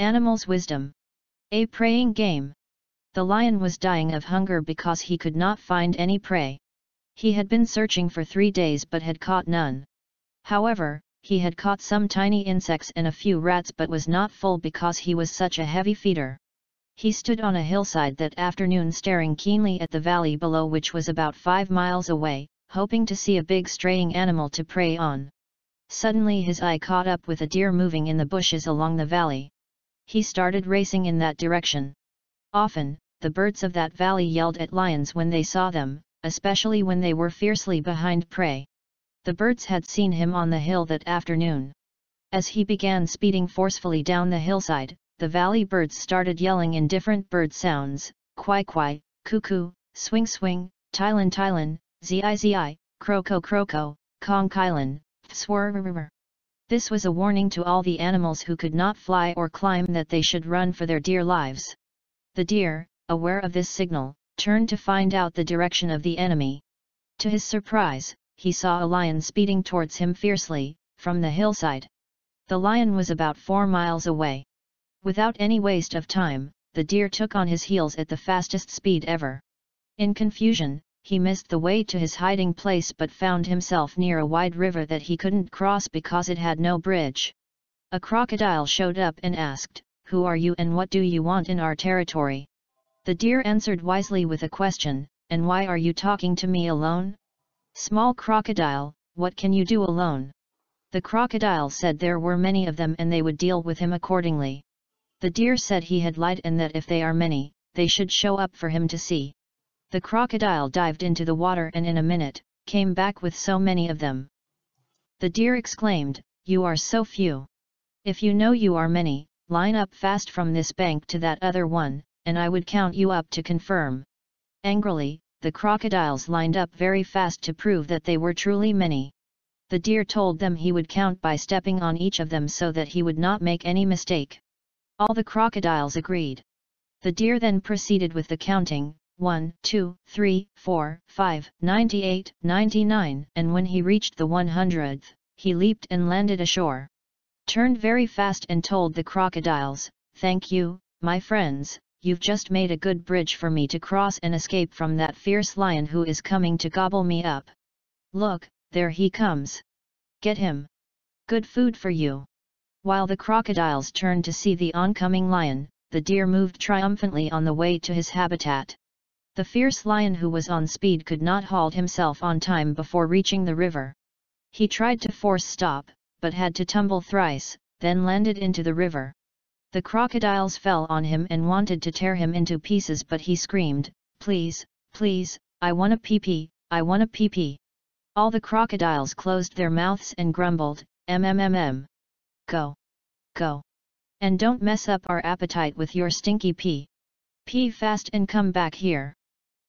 Animals' Wisdom A Preying Game The lion was dying of hunger because he could not find any prey. He had been searching for three days but had caught none. However, he had caught some tiny insects and a few rats but was not full because he was such a heavy feeder. He stood on a hillside that afternoon staring keenly at the valley below which was about five miles away, hoping to see a big straying animal to prey on. Suddenly his eye caught up with a deer moving in the bushes along the valley. He started racing in that direction. Often, the birds of that valley yelled at lions when they saw them, especially when they were fiercely behind prey. The birds had seen him on the hill that afternoon. As he began speeding forcefully down the hillside, the valley birds started yelling in different bird sounds, quai quai, cuckoo, swing swing, tylan tylan, zi zi, croco croco, kong kylan, swirr. This was a warning to all the animals who could not fly or climb that they should run for their dear lives. The deer, aware of this signal, turned to find out the direction of the enemy. To his surprise, he saw a lion speeding towards him fiercely, from the hillside. The lion was about four miles away. Without any waste of time, the deer took on his heels at the fastest speed ever. In confusion, he missed the way to his hiding place but found himself near a wide river that he couldn't cross because it had no bridge. A crocodile showed up and asked, Who are you and what do you want in our territory? The deer answered wisely with a question, And why are you talking to me alone? Small crocodile, what can you do alone? The crocodile said there were many of them and they would deal with him accordingly. The deer said he had lied and that if they are many, they should show up for him to see. The crocodile dived into the water and in a minute, came back with so many of them. The deer exclaimed, You are so few. If you know you are many, line up fast from this bank to that other one, and I would count you up to confirm. Angrily, the crocodiles lined up very fast to prove that they were truly many. The deer told them he would count by stepping on each of them so that he would not make any mistake. All the crocodiles agreed. The deer then proceeded with the counting, 1, 2, 3, 4, 5, 98, 99, and when he reached the 100th, he leaped and landed ashore. Turned very fast and told the crocodiles, Thank you, my friends, you've just made a good bridge for me to cross and escape from that fierce lion who is coming to gobble me up. Look, there he comes. Get him. Good food for you. While the crocodiles turned to see the oncoming lion, the deer moved triumphantly on the way to his habitat. The fierce lion who was on speed could not halt himself on time before reaching the river. He tried to force stop, but had to tumble thrice, then landed into the river. The crocodiles fell on him and wanted to tear him into pieces but he screamed, Please, please, I want a pee-pee, I want a pee-pee. All the crocodiles closed their mouths and grumbled, mmmm. Go. Go. And don't mess up our appetite with your stinky pee. Pee fast and come back here.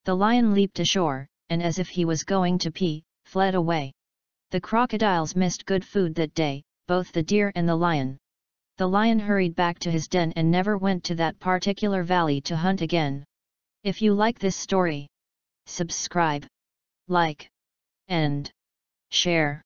The lion leaped ashore, and as if he was going to pee, fled away. The crocodiles missed good food that day, both the deer and the lion. The lion hurried back to his den and never went to that particular valley to hunt again. If you like this story, subscribe, like, and share.